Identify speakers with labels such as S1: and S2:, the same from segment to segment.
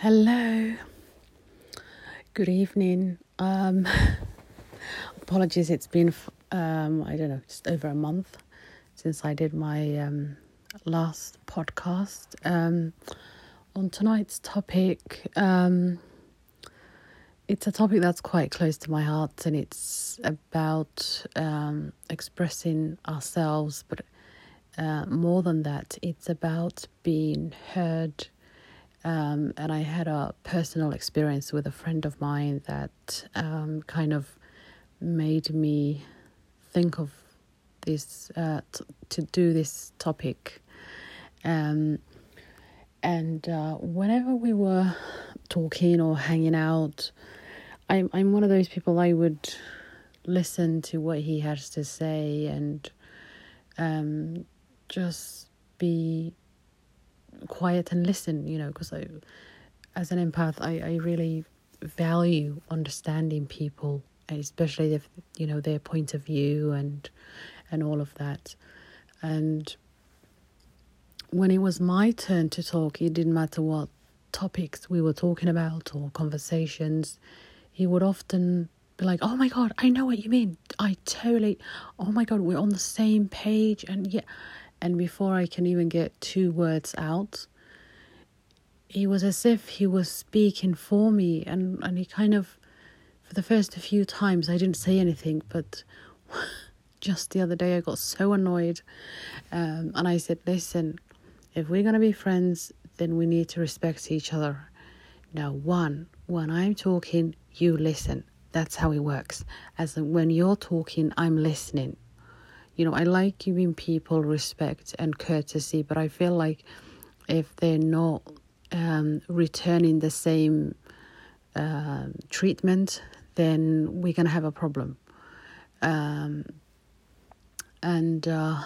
S1: Hello. Good evening. Um, apologies, it's been, um, I don't know, just over a month since I did my um, last podcast. Um, on tonight's topic, um, it's a topic that's quite close to my heart and it's about um, expressing ourselves, but uh, more than that, it's about being heard um, and I had a personal experience with a friend of mine that um, kind of made me think of this uh, t- to do this topic. Um, and uh, whenever we were talking or hanging out, I'm I'm one of those people I would listen to what he has to say and um, just be quiet and listen, you know, because I, as an empath, I, I really value understanding people, especially if, you know, their point of view and, and all of that. And when it was my turn to talk, it didn't matter what topics we were talking about or conversations, he would often be like, "Oh my god, I know what you mean. I totally. Oh my god, we're on the same page." And yeah, and before I can even get two words out, he was as if he was speaking for me, and, and he kind of, for the first few times, I didn't say anything, but just the other day I got so annoyed, um, and I said, Listen, if we're going to be friends, then we need to respect each other. Now, one, when I'm talking, you listen. That's how it works. As when you're talking, I'm listening you know, I like giving people respect and courtesy, but I feel like if they're not um, returning the same uh, treatment, then we're going to have a problem. Um, and, uh,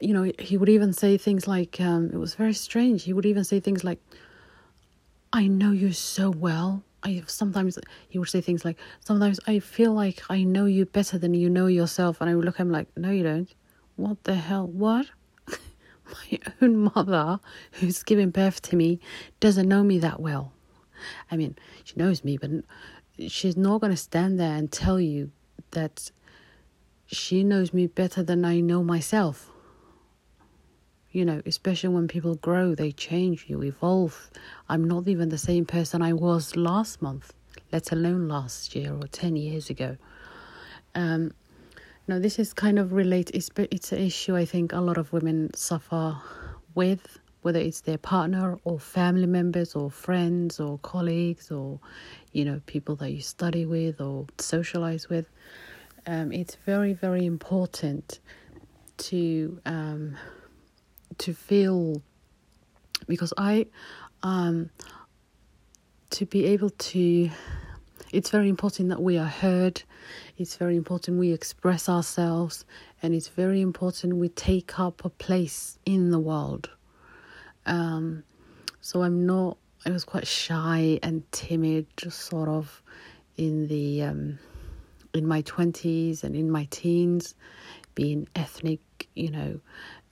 S1: you know, he would even say things like, um, it was very strange. He would even say things like, I know you so well. I sometimes he would say things like, "Sometimes I feel like I know you better than you know yourself," and I would look at him like, "No, you don't. What the hell? What? My own mother, who's giving birth to me, doesn't know me that well. I mean, she knows me, but she's not going to stand there and tell you that she knows me better than I know myself." You know, especially when people grow, they change, you evolve. I'm not even the same person I was last month, let alone last year or 10 years ago. Um, no, this is kind of related, it's, it's an issue I think a lot of women suffer with, whether it's their partner or family members or friends or colleagues or, you know, people that you study with or socialize with. Um, it's very, very important to. Um, to feel because I um to be able to it's very important that we are heard. It's very important we express ourselves and it's very important we take up a place in the world. Um so i'm not i was quite shy and timid just sort of in the um in my 20s and in my teens being ethnic you know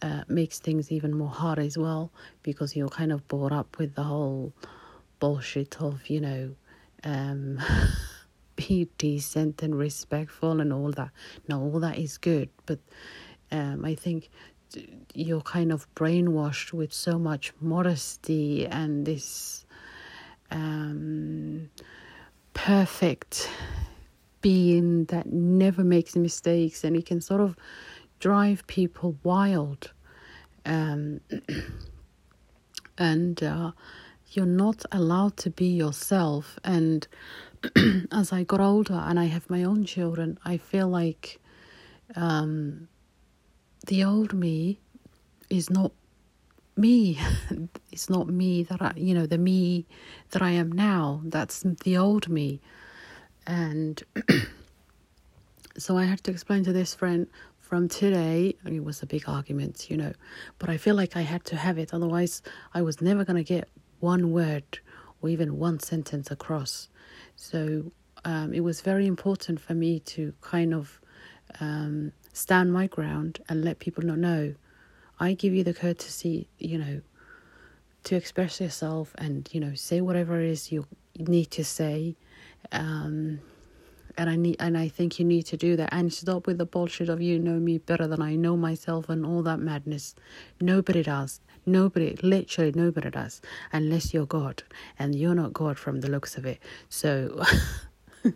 S1: uh, makes things even more hard as well because you're kind of brought up with the whole bullshit of, you know, um, be decent and respectful and all that. Now, all that is good, but um, I think you're kind of brainwashed with so much modesty and this um, perfect being that never makes mistakes and he can sort of drive people wild. Um, and uh, you're not allowed to be yourself. And as I got older and I have my own children, I feel like um, the old me is not me. it's not me that I, you know, the me that I am now. That's the old me. And so I had to explain to this friend from today, it was a big argument, you know, but I feel like I had to have it, otherwise, I was never going to get one word or even one sentence across. So um, it was very important for me to kind of um, stand my ground and let people know. I give you the courtesy, you know, to express yourself and you know say whatever it is you need to say. Um, and I need and I think you need to do that and stop with the bullshit of you know me better than I know myself and all that madness. Nobody does. Nobody, literally nobody does, unless you're God, and you're not God from the looks of it. So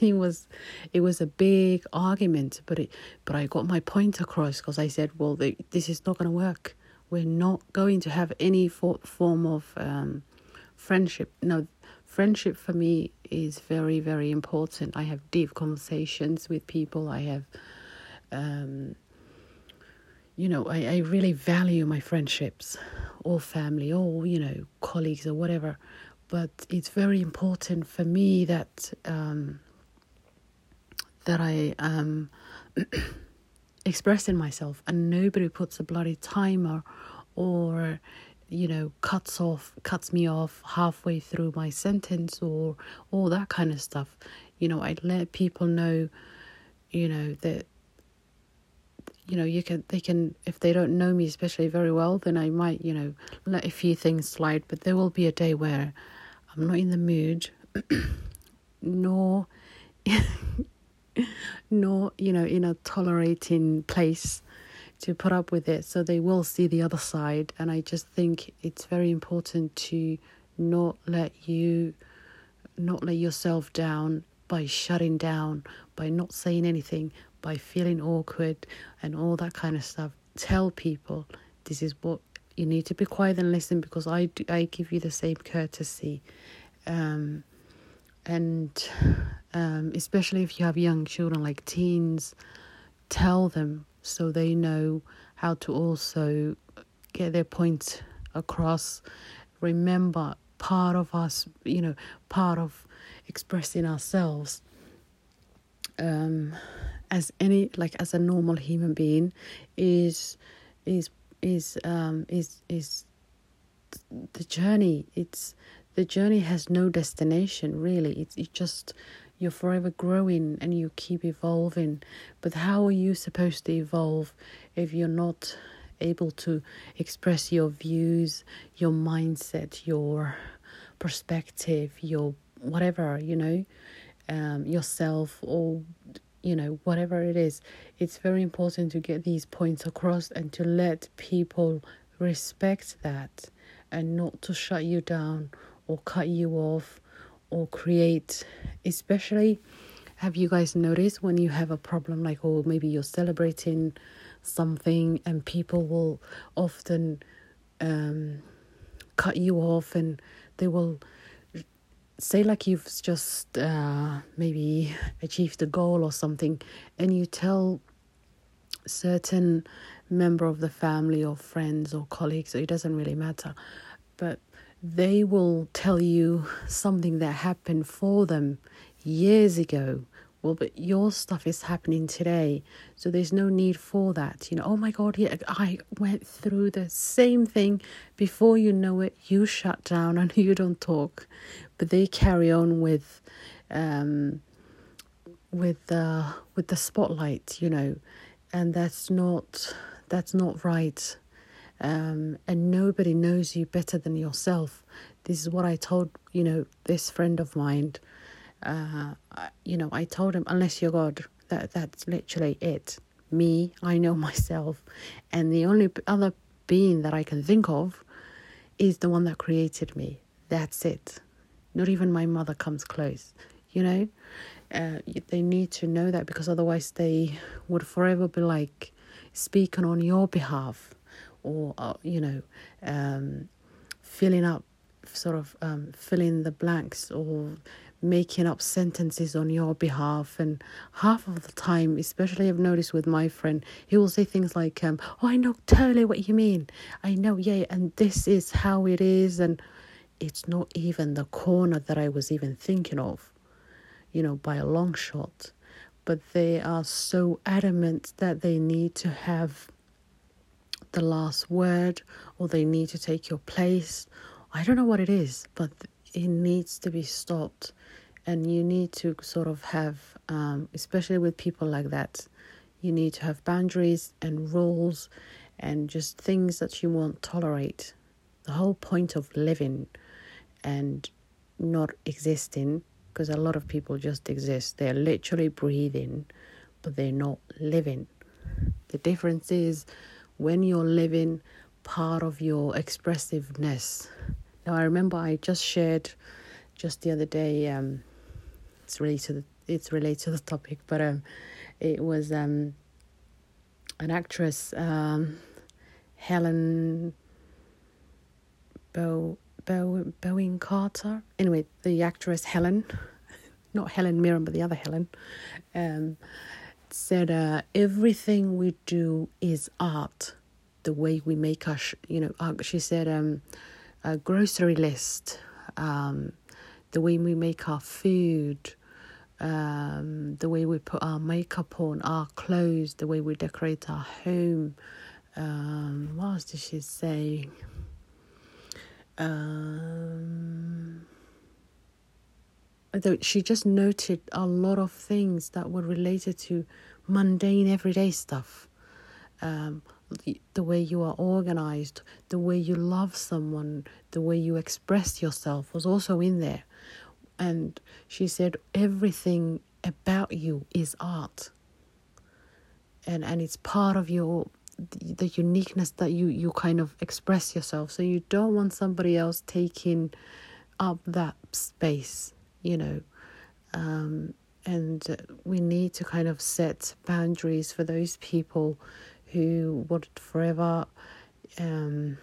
S1: it was, it was a big argument, but it, but I got my point across because I said, well, they, this is not going to work. We're not going to have any for, form of um, friendship. No, friendship for me is very very important. I have deep conversations with people. I have um, you know I, I really value my friendships or family or you know colleagues or whatever. But it's very important for me that um, that i am expressing myself and nobody puts a bloody timer or you know cuts off cuts me off halfway through my sentence or all that kind of stuff. You know i let people know you know that you know you can they can if they don't know me especially very well then i might you know let a few things slide. But there will be a day where i'm not in the mood nor nor you know in a tolerating place to put up with it so they will see the other side. And i just think it's very important to not let you not let yourself down by shutting down by not saying anything by feeling awkward and all that kind of stuff. Tell people this is what you need to be quiet and listen because i do, i give you the same courtesy. Um, and um, especially if you have young children like teens tell them so they know how to also get their point across. Remember, part of us, you know, part of expressing ourselves um, as any like as a normal human being is is is um is is the journey it's the journey has no destination really it's it just you're forever growing and you keep evolving. But how are you supposed to evolve if you're not able to express your views, your mindset, your perspective, your whatever, you know, um, yourself or you know, whatever it is, it's very important to get these points across and to let people respect that and not to shut you down or cut you off or create, especially have you guys noticed when you have a problem like or maybe you're celebrating something and people will often um, cut you off and they will say like you've just uh, maybe achieved a goal or something and you tell certain member of the family or friends or colleagues it doesn't really matter. But they will tell you something that happened for them years ago. Well, but your stuff is happening today, so there's no need for that. You know, oh my God, yeah, I went through the same thing. Before you know it, you shut down and you don't talk, but they carry on with, um, with the with the spotlight. You know, and that's not that's not right um, and nobody knows you better than yourself. This is what I told you know this friend of mine. Uh, you know, I told him unless you're God, that that's literally it. Me, I know myself, and the only other being that I can think of is the one that created me. That's it. Not even my mother comes close. You know, uh, they need to know that because otherwise they would forever be like speaking on your behalf or uh, you know um, filling up sort of um, filling the blanks or making up sentences on your behalf. And half of the time especially i've noticed with my friend he will say things like um, oh i know totally what you mean. I know yeah and this is how it is. And it's not even the corner that i was even thinking of you know by a long shot. But they are so adamant that they need to have the last word or they need to take your place. I don't know what it is, but it needs to be stopped. And you need to sort of have, um, especially with people like that, you need to have boundaries and rules and just things that you won't tolerate. The whole point of living and not existing, because a lot of people just exist, they're literally breathing, but they're not living. The difference is when you're living part of your expressiveness. Now, I remember I just shared just the other day, um, it's related to the, it's related to the topic, but um, it was um, an actress, um, Helen Bow, Bow, Bowen Carter. Anyway, the actress Helen, not Helen Mirren, but the other Helen, um, said uh, everything we do is art. The way we make our, sh- you know, uh, she said um, a grocery list, um, the way we make our food, um, the way we put our makeup on, our clothes, the way we decorate our home. Um, what else did she say? Um, she just noted a lot of things that were related to mundane everyday stuff. Um, the, the way you are organized, the way you love someone, the way you express yourself was also in there. And she said, everything about you is art. And, and it's part of your the uniqueness that you, you kind of express yourself. So you don't want somebody else taking up that space, you know. Um, and we need to kind of set boundaries for those people who would forever um,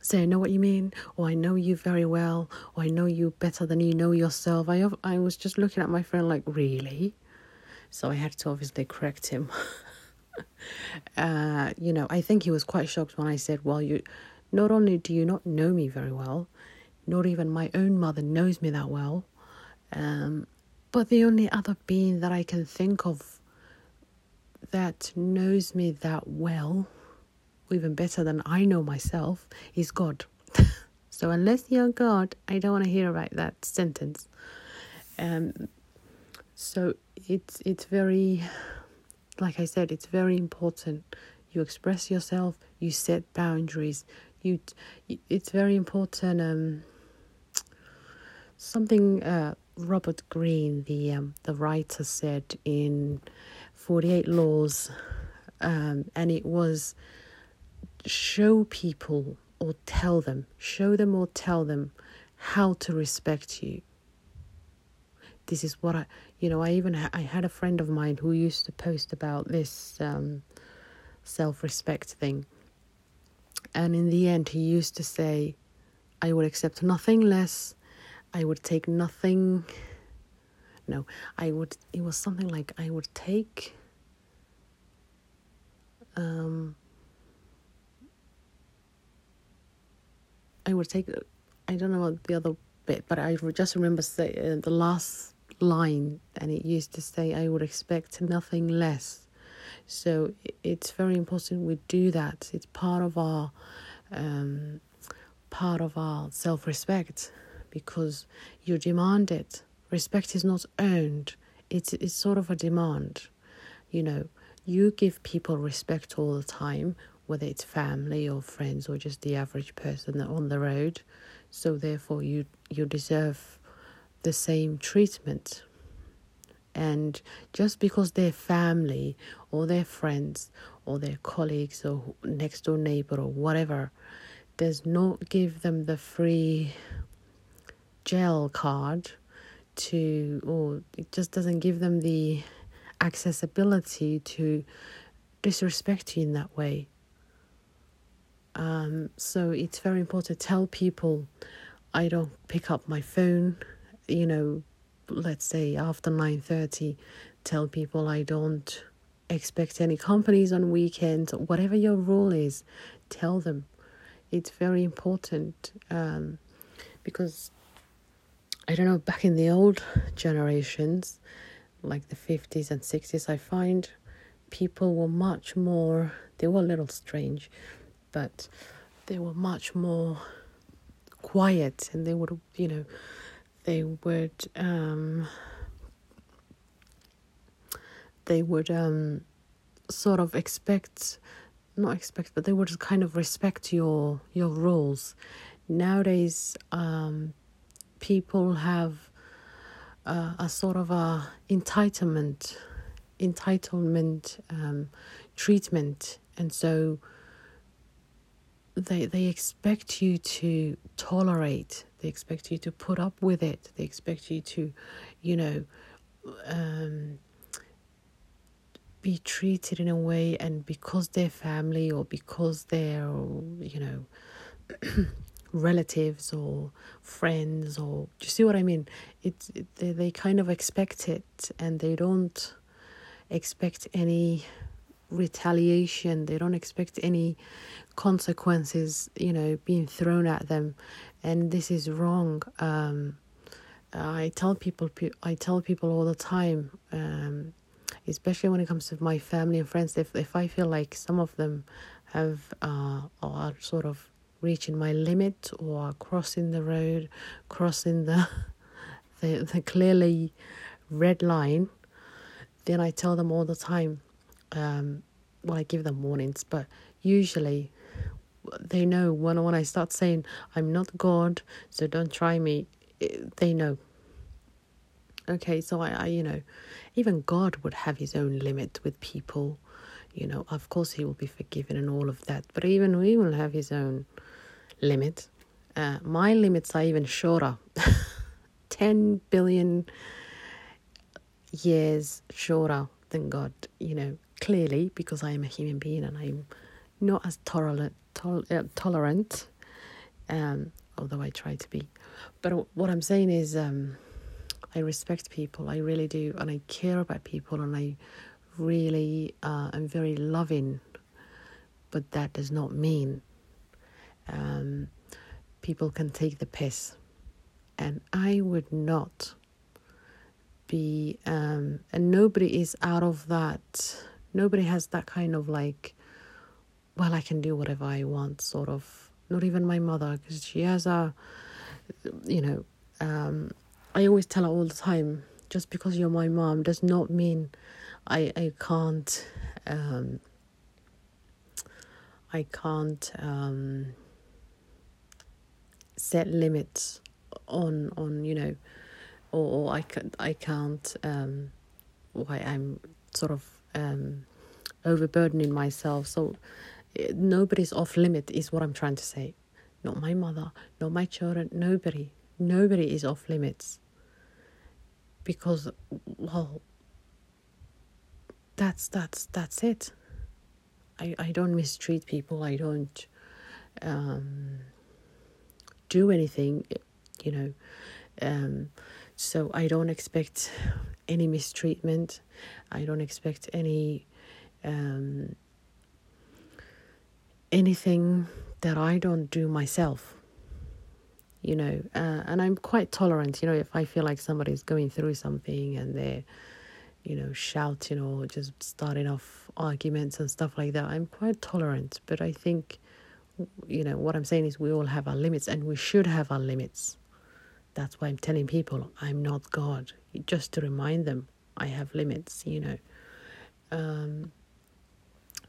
S1: say, I know what you mean, or I know you very well, or I know you better than you know yourself. I, I was just looking at my friend like, really? So I had to obviously correct him. uh, you know, I think he was quite shocked when I said, well, you, not only do you not know me very well, not even my own mother knows me that well, um, but the only other being that I can think of that knows me that well even better than I know myself is God. so unless you're God, I don't want to hear about that sentence. Um, so it's it's very, like I said, it's very important. You express yourself. You set boundaries. You, it's very important. Um, something uh, Robert Greene, the um, the writer, said in Forty Eight Laws, um, and it was show people or tell them, show them or tell them how to respect you. This is what I, you know, I even ha- I had a friend of mine who used to post about this um, self-respect thing, and in the end, he used to say, "I will accept nothing less. I would take nothing." No, I would. It was something like I would take. Um, I would take, I don't know the other bit, but I just remember say, uh, the last line, and it used to say, I would expect nothing less. So it's very important we do that. It's part of our um, part of our self respect because you demand it. Respect is not earned. It's it's sort of a demand. You know, you give people respect all the time whether it's family or friends or just the average person on the road. So therefore, you you deserve the same treatment. And just because they're family or their friends or their colleagues or next door neighbor or whatever does not give them the free gel card to, or it just doesn't give them the accessibility to disrespect you in that way. Um, so it's very important to tell people I don't pick up my phone, you know, let's say after 9:30 tell people I don't expect any companies on weekends whatever your rule is tell them it's very important um, because I don't know back in the old generations like the 50s and 60s I find people were much more they were a little strange but they were much more quiet and they would, you know, they would, um, they would um, sort of expect not expect, but they would kind of respect your your rules. Nowadays, um, people have uh, a sort of a entitlement, entitlement um, treatment, and so they they expect you to tolerate. They expect you to put up with it. They expect you to, you know. Um, be treated in a way and because they're family or because they're you know relatives or friends or do you see what i mean? It's it, they, they kind of expect it and they don't expect any retaliation. They don't expect any consequences you know being thrown at them. And this is wrong. Um, i tell people i tell people all the time um, especially when it comes to my family and friends if if i feel like some of them have uh, are sort of reaching my limit or crossing the road crossing the the, the clearly red line then i tell them all the time um, well i give them warnings but usually they know when when i start saying i'm not god so don't try me eh, they know. Okay so I, I you know even god would have his own limit with people you know of course he will be forgiven and all of that but even we will have his own limit. Uh, my limits are even shorter. 10 billion years shorter than god you know clearly because i am a human being and i'm not as tolerant tol- uh, tolerant um, although i try to be. But what i'm saying is um, I respect people, I really do, and I care about people, and I really uh, am very loving. But that does not mean um, people can take the piss, and I would not be, um, and nobody is out of that. Nobody has that kind of like, well, I can do whatever I want, sort of. Not even my mother, because she has a, you know, um, I always tell her all the time just because you're my mom does not mean I I can't um, I can't um, set limits on on you know or, or I can I can't um, why I'm sort of um, overburdening myself. So eh, nobody's off limit is what I'm trying to say. Not my mother not my children nobody nobody is off limits. Because well that's that's that's it. I i don't mistreat people. I don't um do anything you know um so i don't expect any mistreatment i don't expect any um anything that i don't do myself you know, uh, and I'm quite tolerant, you know, if I feel like somebody's going through something and they're, you know, shouting or just starting off arguments and stuff like that, I'm quite tolerant. But I think, you know, what I'm saying is we all have our limits and we should have our limits. That's why I'm telling people I'm not God, just to remind them I have limits, you know. Um,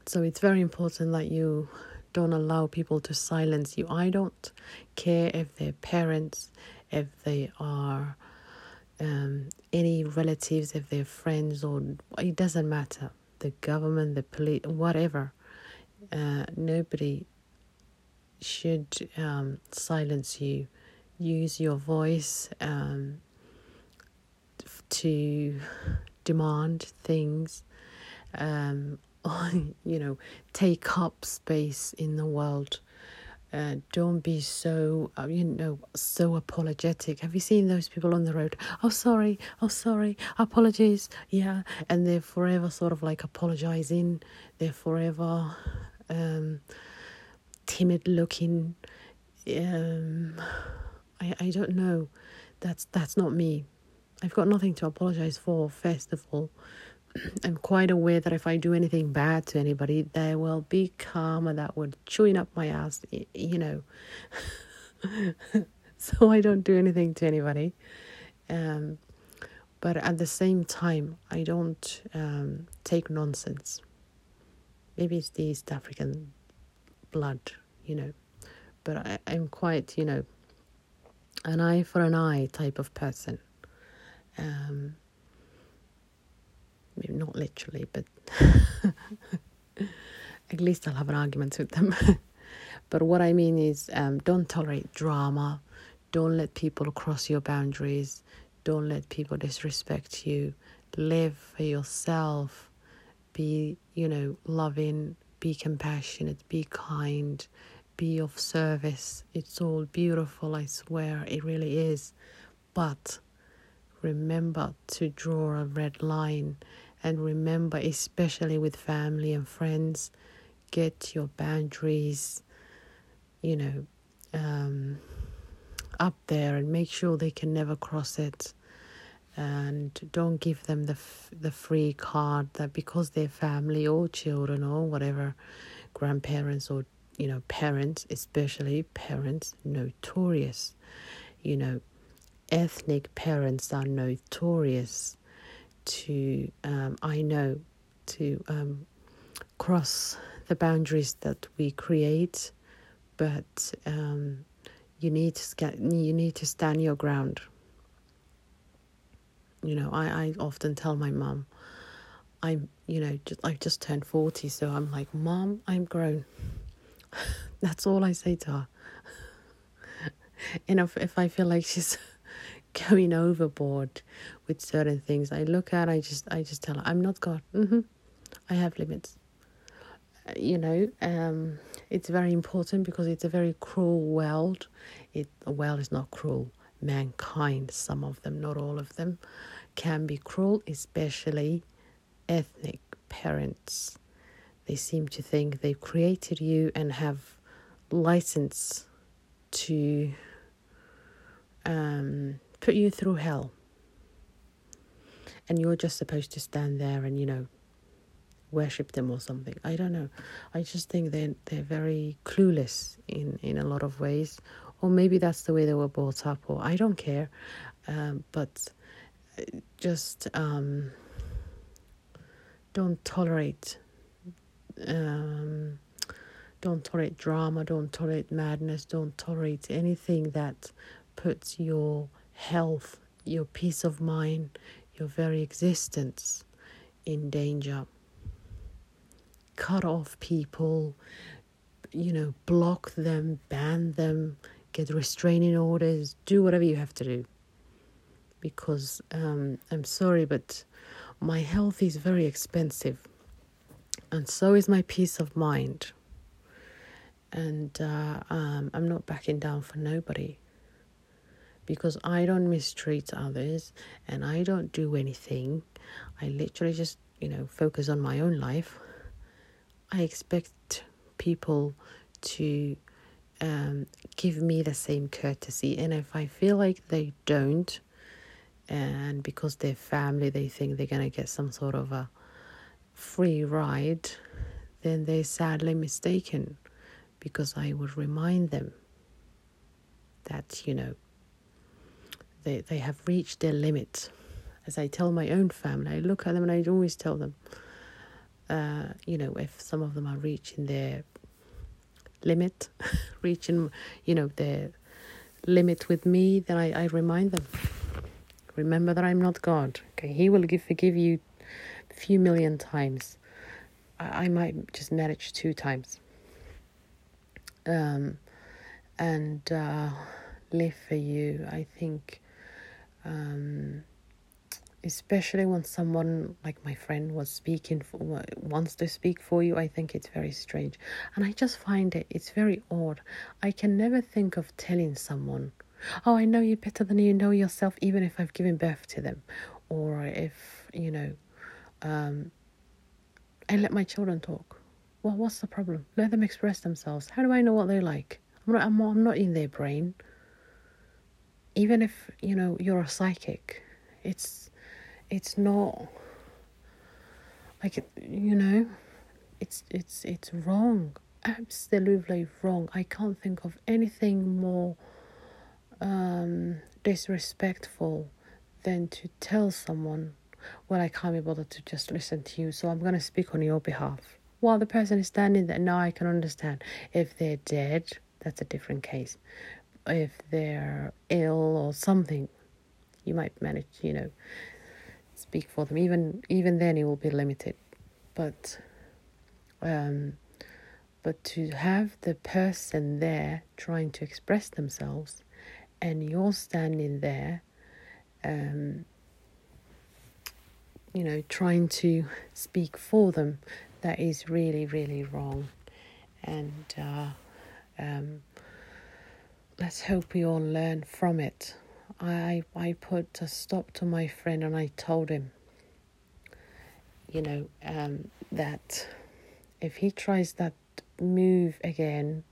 S1: so it's very important that you don't allow people to silence you. I don't care if they're parents, if they are um, any relatives, if they're friends, or it doesn't matter. The government, the police, whatever. Uh, nobody should um, silence you. Use your voice um, to demand things. Um, you know, take up space in the world. Uh, don't be so, uh, you know, so apologetic. Have you seen those people on the road? Oh, sorry. Oh, sorry. Apologies. Yeah. And they're forever sort of like apologizing. They're forever um, timid looking. Um, I, I don't know. That's, that's not me. I've got nothing to apologize for, first of all. I'm quite aware that if I do anything bad to anybody, there will be karma that would chewing up my ass, you know. so I don't do anything to anybody. Um, but at the same time, I don't um, take nonsense. maybe it's the East African blood, you know, but I, I'm quite, you know, an eye for an eye type of person. Um, maybe not literally, but at least I'll have an argument with them. but what I mean is, um, don't tolerate drama. Don't let people cross your boundaries. Don't let people disrespect you. Live for yourself. Be, you know, loving. Be compassionate. Be kind. Be of service. It's all beautiful, I swear. It really is. But remember to draw a red line and remember, especially with family and friends, get your boundaries, you know, um, up there and make sure they can never cross it. And don't give them the f- the free card that because they're family or children or whatever, grandparents or you know parents, especially parents, notorious. You know, ethnic parents are notorious to um, I know to um, cross the boundaries that we create, but um, you need to you need to stand your ground. You know, I, I often tell my mom, I'm you know just, I just turned forty, so I'm like, Mom, I'm grown. That's all I say to her. and if if I feel like she's going overboard with certain things, I look at, I just I just tell her, I'm not God. Mm-hmm. I have limits you know, um, it's very important because it's a very cruel world. It the world is not cruel. Mankind, some of them, not all of them, can be cruel, especially ethnic parents. They seem to think they've created you and have license to um, put you through hell. And you're just supposed to stand there and, you know, worship them or something. I don't know. I just think they're they're very clueless in in a lot of ways, or maybe that's the way they were brought up, or I don't care. Um, but just um, don't tolerate. Um, don't tolerate drama. Don't tolerate madness. Don't tolerate anything that puts your health, your peace of mind, your very existence in danger cut off people, you know, block them, ban them, get restraining orders, do whatever you have to do. Because um, I'm sorry, but my health is very expensive, and so is my peace of mind. And uh, um, I'm not backing down for nobody because I don't mistreat others and I don't do anything. I literally just, you know, focus on my own life. I expect people to um, give me the same courtesy. And if I feel like they don't, and because they're family, they think they're to get some sort of a free ride, then they're sadly mistaken because I would remind them that, you know, they, they have reached their limit. As I tell my own family, I look at them and I always tell them, uh, you know, if some of them are reaching their limit, reaching, you know, their limit with me, then I, I remind them. Remember that I'm not God. Okay, He will give, forgive you a few million times. I, I might just manage two times. Um, and uh, live for you. I think um, especially when someone like my friend was speaking for, wants to speak for you i think it's very strange and i just find it it's very odd i can never think of telling someone oh i know you better than you know yourself even if i've given birth to them or if you know um, i let my children talk. Well what's the problem? Let them express themselves. How do i know what they like? I'm not i'm, I'm not in their brain. Even if you know you're a psychic it's it's not like you know it's it's it's wrong. Absolutely wrong. I can't think of anything more um, disrespectful than to tell someone well i can't be bothered to just listen to you so i'm going to speak on your behalf while the person is standing there. Now I can understand. If they're dead, that's a different case. If they're ill or something, you might manage, you know, speak for them. Even even then, it will be limited. But, um, but to have the person there trying to express themselves, and you're standing there, um, you know, trying to speak for them, that is really, really wrong. And uh, um, let's hope we all learn from it. I I put a stop to my friend and I told him, you know, um, that if he tries that move again,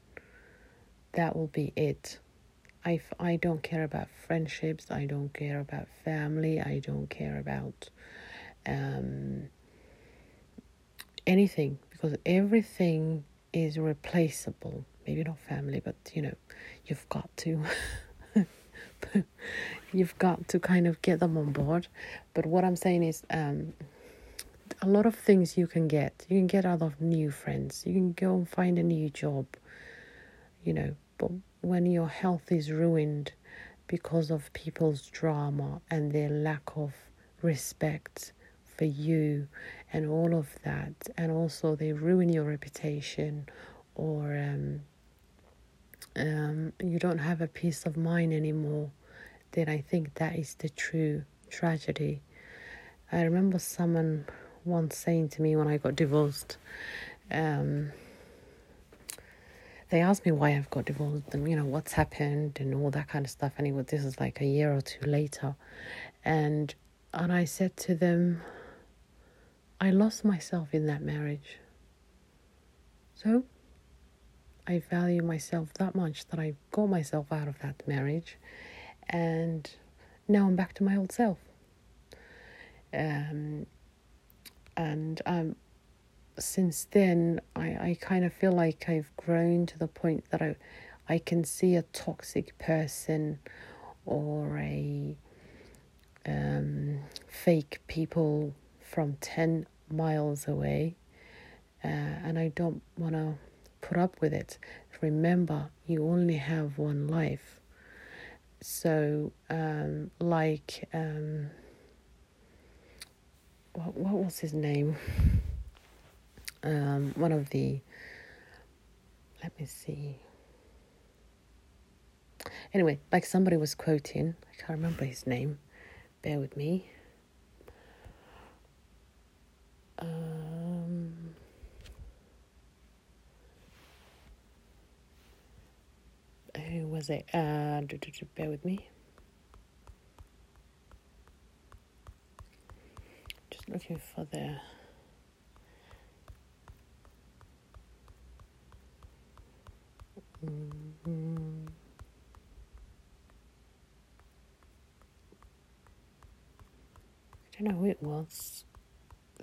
S1: that will be it. I, I don't care about friendships. I don't care about family. I don't care about um, anything because everything is replaceable. Maybe not family, but you know, you've got to. you've got to kind of get them on board. But what I'm saying is, um, a lot of things you can get. You can get out of new friends. You can go and find a new job. You know, but when your health is ruined because of people's drama and their lack of respect for you and all of that, and also they ruin your reputation or um, um, you don't have a peace of mind anymore, then I think that is the true tragedy. I remember someone once saying to me when I got divorced, um, they asked me why I've got divorced and you know what's happened and all that kind of stuff. And this is like a year or two later, and and I said to them, I lost myself in that marriage. So I value myself that much that I got myself out of that marriage, and now I'm back to my old self. Um, and um, since then, I, I kind of feel like I've grown to the point that I, I can see a toxic person or a um, fake people from 10 miles away, uh, and I don't want to put up with it. Remember, you only have one life. So, um, like, um, what, what was his name? Um, one of the, let me see. Anyway, like somebody was quoting, I can't remember his name. Bear with me. Um, who was it? Uh, bear with me. Just looking for the. Mm-hmm. I don't know who it was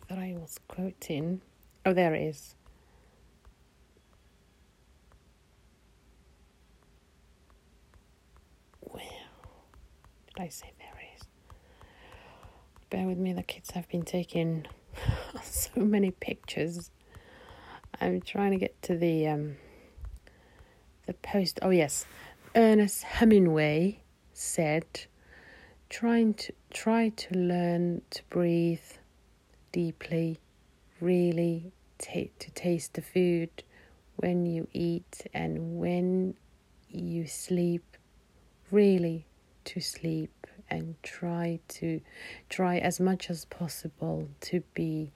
S1: that I was quoting. Oh, there it is. I say berries? Bear with me, the kids have been taking so many pictures. I'm trying to get to the um, the post. Oh yes, Ernest Hemingway said, "Trying to try to learn to breathe deeply, really t- to taste the food when you eat and when you sleep. Really to sleep and try to try as much as possible to be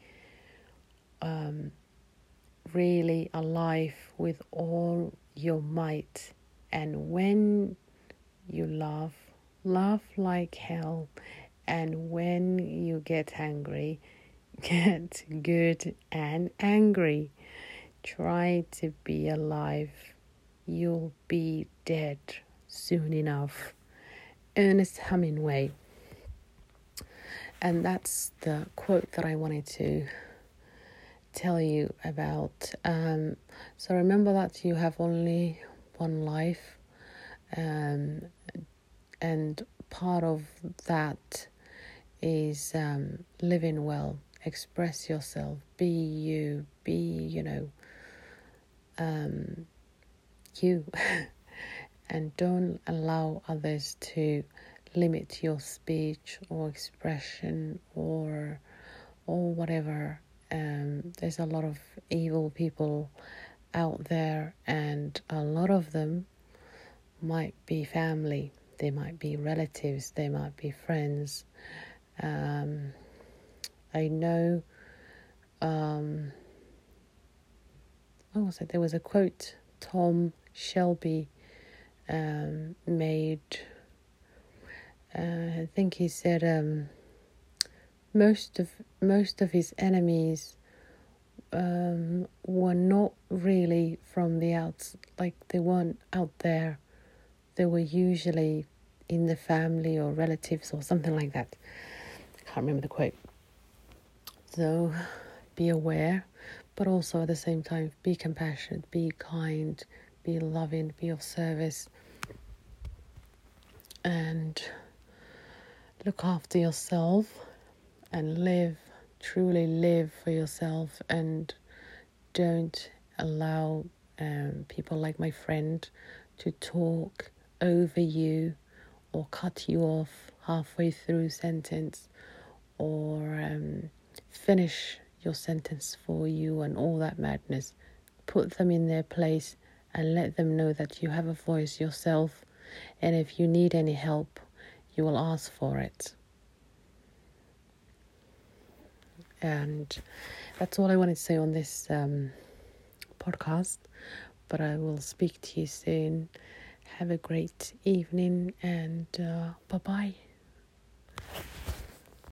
S1: um, really alive with all your might. And when you laugh, laugh like hell. And when you get angry, get good and angry. Try to be alive. You'll be dead soon enough. Ernest Hemingway. And that's the quote that I wanted to tell you about. Um, so remember that you have only one life, um, and part of that is um, living well. Express yourself, be you, be, you know, um, you, and don't allow others to limit your speech or expression or or whatever. Um, there's a lot of evil people out there, and a lot of them might be family, they might be relatives, they might be friends. Um, I know. Um, oh, so there was a quote Tom Shelby um, made. Uh, I think he said um, most of most of his enemies um, were not really from the outs, like they weren't out there. They were usually in the family or relatives or something like that. I can't remember the quote. So be aware, but also at the same time be compassionate, be kind, be loving, be of service, and look after yourself and live, truly live for yourself, and don't allow um, people like my friend to talk over you or cut you off halfway through sentence or um, finish your sentence for you and all that madness. Put them in their place and let them know that you have a voice yourself, and if you need any help, you will ask for it. And that's all I wanted to say on this um, podcast. But I will speak to you soon. Have a great evening and uh, bye bye.